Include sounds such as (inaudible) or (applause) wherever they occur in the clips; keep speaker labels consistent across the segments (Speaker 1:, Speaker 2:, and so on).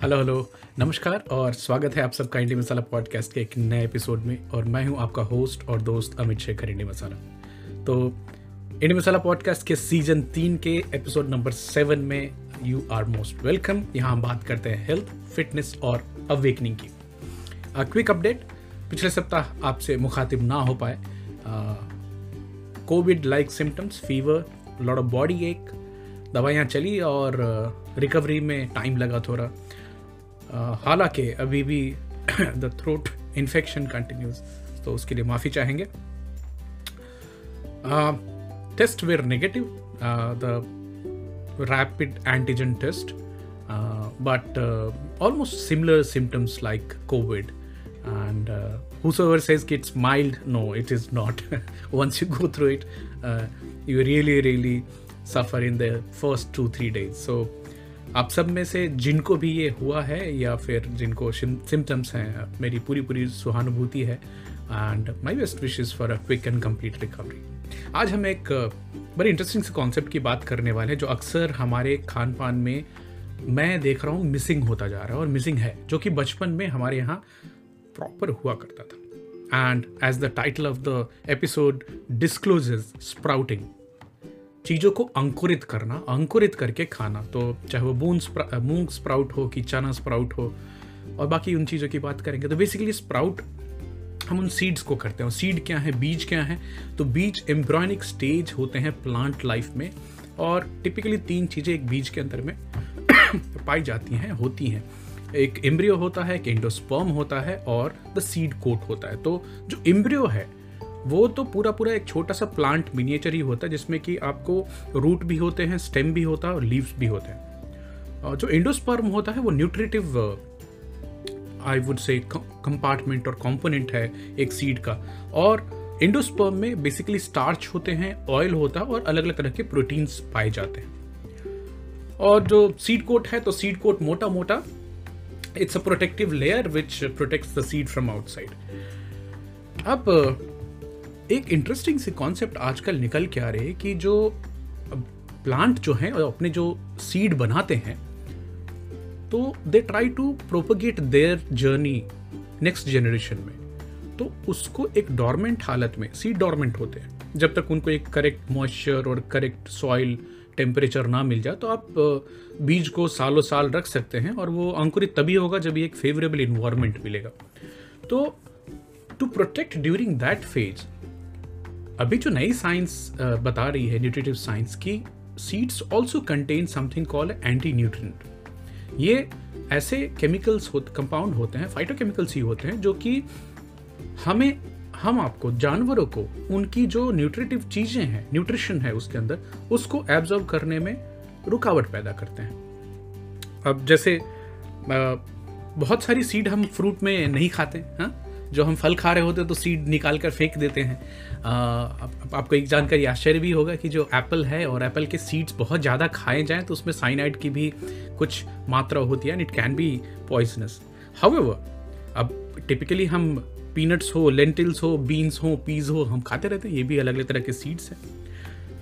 Speaker 1: Hello hello नमस्कार और स्वागत है आप सबका इंडी मसाला पॉडकास्ट के एक नए एपिसोड में और मैं हूँ आपका होस्ट और दोस्त अमित शेखर इंडी मसाला। तो इंडी मसाला पॉडकास्ट के सीज़न तीन के एपिसोड नंबर सेवन में यू आर मोस्ट वेलकम यहाँ हम बात करते हैं हेल्थ फिटनेस और अवेकनिंग की। क्विक अपडेट पिछले सप्ताह आपसे मुखातिब ना हो पाए। Covid like symptoms fever lot of body एक दवाइयाँ चली और रिकवरी में टाइम लगा थोड़ा। हालाँकि अभी भी द थ्रोट इन्फेक्शन कंटिन्यूज तो उसके लिए माफ़ी चाहेंगे। Test were negative the rapid antigen test but almost similar symptoms like Covid and whosoever says कि it's mild no it is not once you go through it you really really suffer in the first two three days so आप सब में से जिनको भी ये हुआ है या फिर जिनको सिम्टम्स हैं, मेरी पूरी पूरी सहानुभूति है and my best wishes for a quick and complete recovery आज हम एक बड़ी इंटरेस्टिंग से कॉन्सेप्ट की बात करने वाले हैं, जो अक्सर हमारे खान पान में मैं देख रहा हूँ मिसिंग होता जा रहा है और मिसिंग है, जो कि बचपन में हमारे यहाँ प्रॉपर हुआ करता था। And as the title of the episode discloses sprouting चीज़ों को अंकुरित करना, अंकुरित करके खाना। तो चाहे वो बूंद मूंग स्प्राउट हो कि चना स्प्राउट हो, और बाकी उन चीज़ों की बात करेंगे तो बेसिकली स्प्राउट हम उन सीड्स को करते हैं। सीड क्या है, बीज क्या है? तो बीज एम्ब्रॉयनिक स्टेज होते हैं प्लांट लाइफ में, और टिपिकली तीन चीज़ें एक बीज के अंदर में (coughs) पाई जाती हैं, होती हैं। एक एम्ब्रियो होता है, एक एंडोस्पर्म होता है, और द सीड कोट होता है। तो जो एम्ब्रियो है वो तो पूरा पूरा एक छोटा सा प्लांट मिनिएचर ही होता है, जिसमें कि आपको रूट भी होते हैं स्टेम भी होता है और लीव्स भी होते हैं। जो इंडोस्पर्म होता है, वो nutritive I would say compartment और कंपोनेंट है एक सीड का। और इंडोस्पर्म में बेसिकली स्टार्च होते हैं ऑयल होता है और अलग अलग तरह के प्रोटीन्स पाए जाते हैं। और जो सीड कोट है तो सीड कोट मोटा मोटा it's a protective layer which protects the seed from outside अब एक इंटरेस्टिंग सी कॉन्सेप्ट आजकल निकल के आ रहे है कि जो प्लांट जो हैं अपने जो सीड बनाते हैं तो they try to propagate their journey next generation में। तो उसको एक डॉर्मेंट हालत में सीड डॉर्मेंट होते हैं। जब तक उनको एक करेक्ट मॉइस्चर और करेक्ट सॉइल टेम्परेचर ना मिल जाए तो आप बीज को सालों साल रख सकते हैं और वो अंकुरित तभी होगा जब एक फेवरेबल इन्वायरमेंट मिलेगा। तो to protect during that phase अभी जो नई साइंस बता रही है न्यूट्रिटिव साइंस की seeds also contain something call anti nutrient ये ऐसे केमिकल्स हो कंपाउंड होते हैं फाइटोकेमिकल्स ही होते हैं, जो कि हमें, हम आपको, जानवरों को, उनकी जो न्यूट्रिटिव चीज़ें हैं न्यूट्रिशन है उसके अंदर, उसको एब्जॉर्व करने में रुकावट पैदा करते हैं। अब जैसे बहुत सारी सीड हम फ्रूट में नहीं खाते हाँ? जो हम फल खा रहे होते हैं तो सीड निकाल कर फेंक देते हैं। आ, आप, आपको एक जानकारी आश्चर्य भी होगा कि जो एप्पल है और एप्पल के सीड्स बहुत ज़्यादा खाए जाएँ तो उसमें साइनाइड की भी कुछ मात्रा होती है and it can be poisonous how अब टिपिकली हम पीनट्स हो लेंटिल्स हो बीन्स हो पीज हो हम खाते रहते हैं ये भी अलग अलग तरह के सीड्स हैं।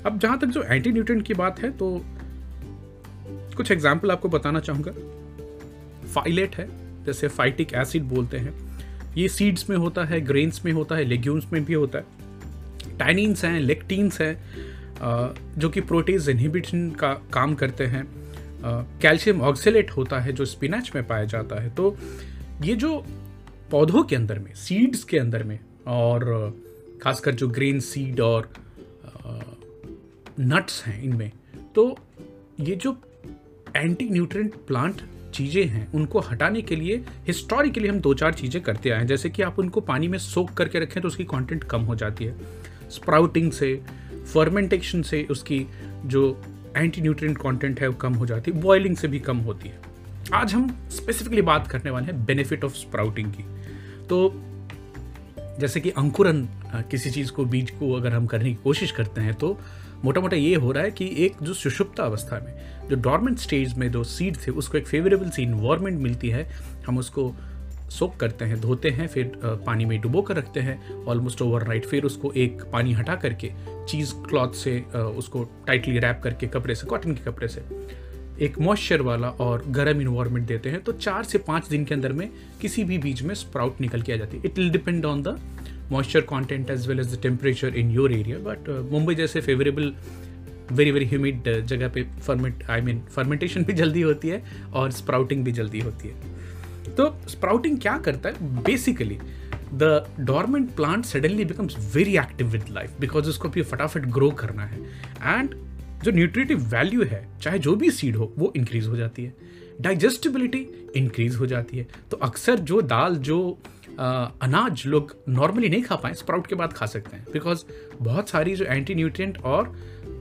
Speaker 1: अब जहाँ तक जो एंटी न्यूट्रेंट की बात है तो कुछ एग्ज़ाम्पल आपको बताना चाहूँगा। फाइलेट है जैसे फाइटिक एसिड बोलते हैं। ये सीड्स में होता है ग्रेन्स में होता है लेग्यूम्स में भी होता है। टैनिन्स हैं लेक्टीन्स हैं जो कि प्रोटीज इनहिबिशन का काम करते हैं। कैल्शियम ऑक्सीलेट होता है जो स्पिनच में पाया जाता है। तो ये जो पौधों के अंदर में सीड्स के अंदर में और खासकर जो ग्रीन सीड और नट्स हैं इनमें तो ये जो एंटी न्यूट्रिएंट प्लांट चीज़ें हैं, उनको हटाने के लिए हिस्टोरिकली हम दो चार चीज़ें करते आए हैं। जैसे कि आप उनको पानी में सोख करके रखें तो उसकी कॉन्टेंट कम हो जाती है। स्प्राउटिंग से फर्मेंटेशन से उसकी जो एंटी न्यूट्रिएंट कंटेंट है वो कम हो जाती है। बॉइलिंग से भी कम होती है। आज हम स्पेसिफिकली बात करने वाले हैं बेनिफिट ऑफ़ स्प्राउटिंग की। तो जैसे कि अंकुरन किसी चीज़ को, बीज को अगर हम करने की कोशिश करते हैं तो मोटा मोटा ये हो रहा है कि एक जो सुषुप्त अवस्था में, जो डॉर्मेंट स्टेज में जो सीड थे, उसको एक फेवरेबल सी इन्वायरमेंट मिलती है। हम उसको सोक करते हैं, धोते हैं, फिर पानी में डुबो कर रखते हैं ऑलमोस्ट ओवर नाइट फिर उसको एक पानी हटा करके चीज़ क्लॉथ से उसको टाइटली रैप करके कपड़े से कॉटन के कपड़े से। एक मॉइस्चर वाला और गर्म इन्वायरमेंट देते हैं तो चार से पाँच दिन के अंदर में किसी भी बीज में स्प्राउट निकल के आ जाती है। It will depend on the moisture content as well as the temperature in your area but Mumbai जैसे फेवरेबल वेरी वेरी ह्यूमिड जगह पे फर्मेंट आई मीन फर्मेंटेशन भी जल्दी होती है और स्प्राउटिंग भी जल्दी होती है। तो स्प्राउटिंग क्या करता है? Basically the dormant plant suddenly becomes very active with life because उसको भी फटाफट ग्रो करना है। एंड जो न्यूट्रिटिव वैल्यू है चाहे जो भी सीड हो वो इंक्रीज हो जाती है। डाइजेस्टिबिलिटी इंक्रीज हो जाती है। तो अक्सर जो दाल जो आ, अनाज लोग नॉर्मली नहीं खा पाए स्प्राउट के बाद खा सकते हैं। बिकॉज़ बहुत सारी जो एंटी न्यूट्रिएंट और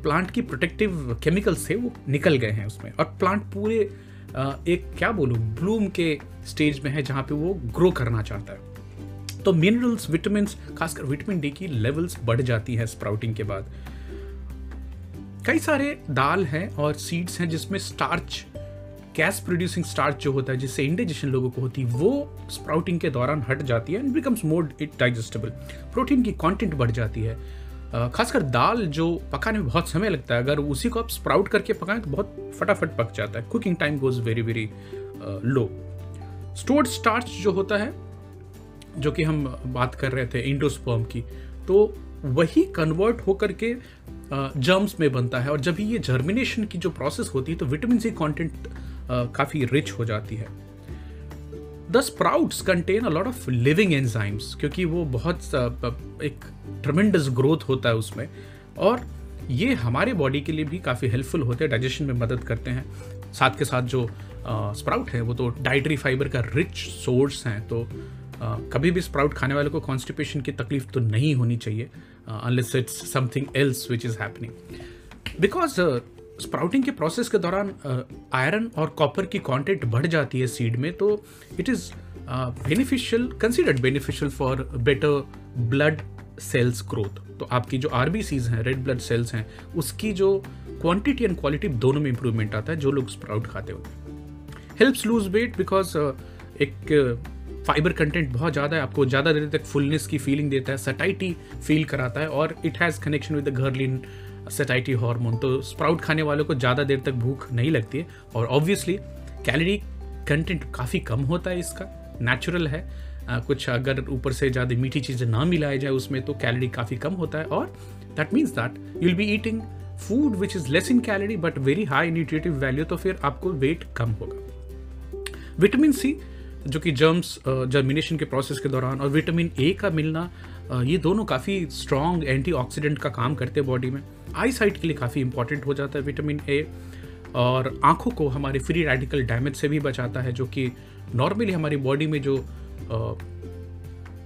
Speaker 1: प्लांट की प्रोटेक्टिव केमिकल्स थे वो निकल गए हैं उसमें। और प्लांट पूरे आ, एक क्या बोलूँ ब्लूम के स्टेज में है जहाँ पे वो ग्रो करना चाहता है। तो मिनरल्स विटामिन खासकर विटामिन डी की लेवल्स बढ़ जाती है स्प्राउटिंग के बाद। कई सारे दाल हैं और सीड्स हैं जिसमें स्टार्च गैस प्रोड्यूसिंग स्टार्च जो होता है, जिससे इंडाइजेशन लोगों को होती है, वो स्प्राउटिंग के दौरान हट जाती है and becomes more it digestible protein की कंटेंट बढ़ जाती है। खासकर दाल जो पकाने में बहुत समय लगता है, अगर उसी को आप स्प्राउट करके पकाएँ तो बहुत फटाफट पक जाता है। Cooking time goes very very low stored starch जो होता है, जो कि हम बात कर रहे थे इंडोस्पर्म की तो वही कन्वर्ट होकर के जर्म्स में बनता है और जब ये जर्मिनेशन की जो प्रोसेस होती है तो विटामिन सी कंटेंट काफ़ी रिच हो जाती है। The sprouts contain a lot of living enzymes क्योंकि वो बहुत एक ट्रमेंडस ग्रोथ होता है उसमें। और ये हमारे बॉडी के लिए भी काफ़ी हेल्पफुल होते हैं डाइजेशन में मदद करते हैं। साथ के साथ जो स्प्राउट है, वो तो डाइटरी फाइबर का रिच सोर्स हैं तो कभी भी स्प्राउट खाने वाले को कॉन्स्टिपेशन की तकलीफ़ तो नहीं होनी चाहिए unless it's something else which is happening because sprouting के प्रोसेस के दौरान आयरन और कॉपर की कंटेंट बढ़ जाती है सीड में तो it is beneficial considered beneficial for better blood cells growth तो आपकी जो आर हैं रेड ब्लड सेल्स हैं, उसकी जो क्वांटिटी एंड क्वालिटी दोनों में इंप्रूवमेंट आता है, जो लोग स्प्राउट खाते होते हैं। हेल्प्स लूज वेट बिकॉज़ एक फाइबर कंटेंट बहुत ज़्यादा है आपको ज़्यादा देर तक फुलनेस की फीलिंग देता है सटाइटी फील कराता है और it has connection with the ghrelin satiety hormone तो स्प्राउट खाने वालों को ज़्यादा देर तक भूख नहीं लगती है और ऑब्वियसली कैलोरी कंटेंट काफ़ी कम होता है इसका नेचुरल है। आ, कुछ अगर ऊपर से ज़्यादा मीठी चीज़ें ना मिलाई जाए उसमें तो कैलोरी काफ़ी कम होता है और that means that you'll be eating food which is less in calorie but very high nutritive value तो फिर आपको वेट कम होगा। विटामिन सी जो कि जर्म्स जर्मिनेशन के प्रोसेस के दौरान और विटामिन ए का मिलना ये दोनों काफ़ी स्ट्रॉन्ग एंटीऑक्सीडेंट का काम करते हैं बॉडी में। आई साइट के लिए काफ़ी इंपॉर्टेंट हो जाता है विटामिन ए और आँखों को हमारे फ्री रेडिकल डैमेज से भी बचाता है, जो कि नॉर्मली हमारी बॉडी में जो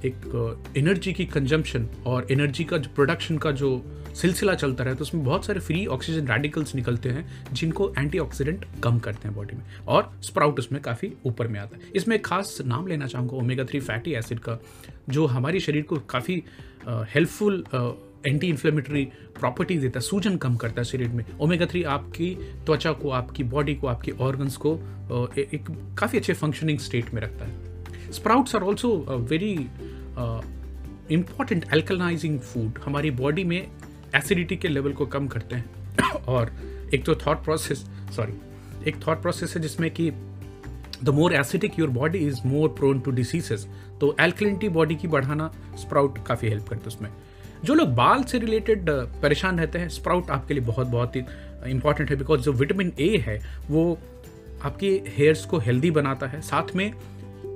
Speaker 1: एक एनर्जी की कंजम्पशन और एनर्जी का जो प्रोडक्शन का जो सिलसिला चलता रहता है तो उसमें बहुत सारे फ्री ऑक्सीजन रेडिकल्स निकलते हैं, जिनको एंटीऑक्सीडेंट कम करते हैं बॉडी में और स्प्राउट उसमें काफ़ी ऊपर में आता है। इसमें एक खास नाम लेना चाहूँगा ओमेगा थ्री फैटी एसिड का, जो हमारे शरीर को काफ़ी हेल्पफुल एंटी इन्फ्लेमेटरी प्रॉपर्टी देता है, सूजन कम करता है शरीर में। ओमेगा थ्री आपकी त्वचा को, आपकी बॉडी को, आपके ऑर्गन्स को एक काफ़ी अच्छे फंक्शनिंग स्टेट में रखता है। Sprouts are also very important alkalising food हमारी बॉडी में एसिडिटी के लेवल को कम करते हैं। (coughs) और एक तो थॉट प्रोसेस सॉरी एक थॉट प्रोसेस है जिसमें कि the more acidic your body is more prone to diseases तो एल्कलिनिटी बॉडी की बढ़ाना स्प्राउट काफ़ी हेल्प करते हैं उसमें। जो लोग बाल से रिलेटेड परेशान रहते हैं स्प्राउट आपके लिए बहुत बहुत ही इंपॉर्टेंट है बिकॉज़ जो विटामिन ए है, वो आपके हेयर्स को हेल्दी बनाता है। साथ में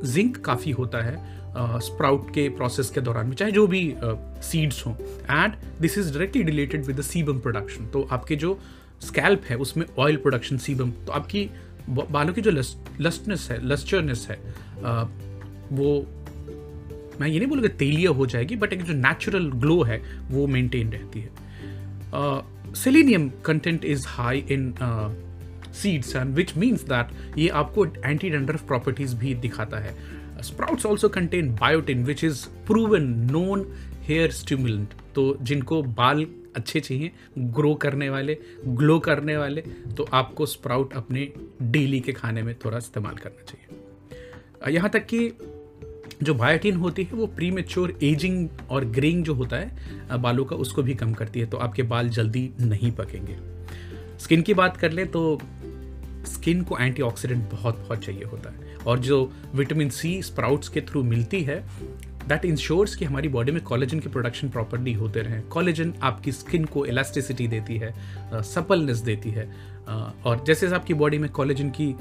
Speaker 1: जिंक काफ़ी होता है। स्प्राउट के प्रोसेस के दौरान में चाहे जो भी सीड्स हों। And this is directly related with the sebum production तो आपके जो स्कैल्प है, उसमें ऑयल प्रोडक्शन सीबम तो आपकी बालों की जो लस्टनेस है लस्चरनेस है वो, मैं ये नहीं बोलूँगा तेलिया हो जाएगी बट एक जो नेचुरल ग्लो है, वो मेंटेन रहती है। Selenium content is high in seeds and which means that ये आपको एंटी डेंड्रफ प्रॉपर्टीज़ भी दिखाता है। Sprouts also contain biotin which is proven known hair stimulant तो जिनको बाल अच्छे चाहिए ग्रो करने वाले ग्लो करने वाले तो आपको स्प्राउट अपने डेली के खाने में थोड़ा इस्तेमाल करना चाहिए। यहाँ तक कि जो बायोटिन होती है, वो प्री मेच्योर एजिंग और ग्रेइंग जो होता है बालों का, उसको भी कम करती है तो आपके बाल जल्दी नहीं पकेंगे। स्किन की बात कर लें तो स्किन को एंटीऑक्सीडेंट बहुत बहुत चाहिए होता है। और जो विटामिन सी स्प्राउट्स के थ्रू मिलती है दैट इंश्योर्स कि हमारी बॉडी में कॉलेजन के प्रोडक्शन प्रॉपरली होते रहे। कॉलेजन आपकी स्किन को इलास्टिसिटी देती है सपलनेस देती है और जैसे आपकी बॉडी में कॉलेजन की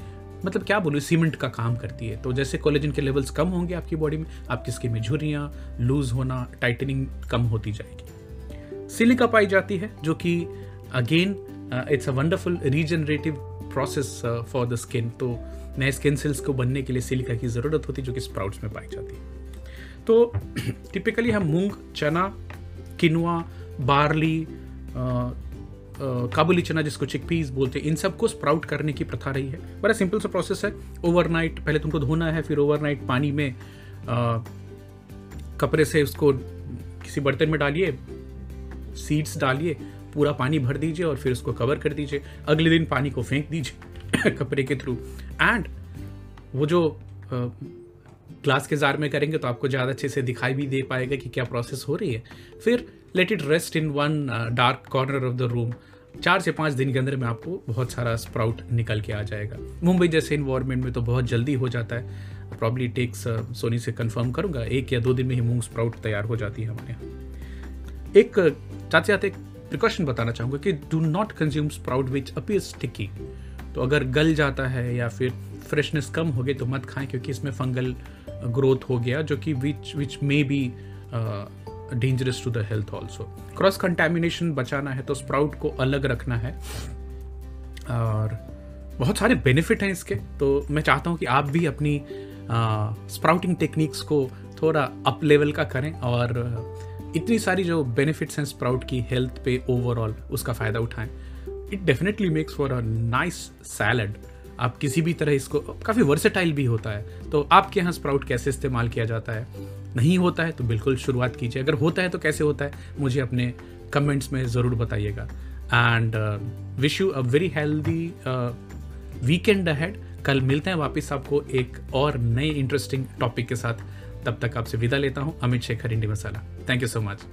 Speaker 1: मतलब क्या बोलूँ सीमेंट का काम करती है तो जैसे कोलेजन के लेवल्स कम होंगे आपकी बॉडी में, आपकी स्किन में झुर्रियाँ लूज होना टाइटनिंग कम होती जाएगी। सिलिका पाई जाती है, जो कि again it's a wonderful regenerative process for the skin तो नए स्किन सेल्स को बनने के लिए सिलिका की ज़रूरत होती है, जो कि स्प्राउट्स में पाई जाती है। तो (clears throat) टिपिकली हम मूंग, चना किनुआ बार्ली काबुली चना जिसको चिकपीस बोलते हैं, इन सबको स्प्राउट करने की प्रथा रही है। बड़ा सिंपल सा प्रोसेस है। ओवरनाइट पहले तुमको धोना है, फिर ओवरनाइट पानी में कपड़े से उसको किसी बर्तन में डालिए सीड्स डालिए पूरा पानी भर दीजिए और फिर उसको कवर कर दीजिए। अगले दिन पानी को फेंक दीजिए (coughs) कपड़े के थ्रू एंड वो जो ग्लास के जार में करेंगे तो आपको ज़्यादा अच्छे से दिखाई भी दे पाएगा कि क्या प्रोसेस हो रही है। फिर let it rest in one dark corner of the room चार से पाँच दिन के अंदर में आपको बहुत सारा स्प्राउट निकल के आ जाएगा। मुंबई जैसे इन्वायरमेंट में तो बहुत जल्दी हो जाता है। प्रॉब्ली टेक्स सोनी से कंफर्म करूँगा। एक या दो दिन में ही मूंग स्प्राउट तैयार हो जाती है हमारे यहाँ। एक चाहते चाहते प्रिकॉशन बताना चाहूँगा कि do not consume sprout which appear sticky तो अगर गल जाता है या फिर फ्रेशनेस कम हो गई तो मत खाएँ क्योंकि इसमें फंगल ग्रोथ हो गया जो कि which which may be dangerous to the health also cross contamination बचाना है तो स्प्राउट को अलग रखना है। और बहुत सारे बेनिफिट हैं इसके। तो मैं चाहता हूँ कि आप भी अपनी स्प्राउटिंग टेक्निक्स को थोड़ा अप लेवल का करें और इतनी सारी जो बेनिफिट्स हैं स्प्राउट की हेल्थ पे ओवरऑल उसका फ़ायदा उठाएँ। It definitely makes for a nice salad आप किसी भी तरह इसको, काफ़ी वर्सेटाइल भी होता है। तो आपके यहाँ स्प्राउट कैसे इस्तेमाल किया जाता है? नहीं होता है तो बिल्कुल शुरुआत कीजिए। अगर होता है तो कैसे होता है? मुझे अपने कमेंट्स में ज़रूर बताइएगा। And wish you a very healthy weekend ahead कल मिलते हैं वापस आपको एक और नए इंटरेस्टिंग टॉपिक के साथ। तब तक आपसे विदा लेता हूँ। Amit Shekhar Indie Masala. Thank you so much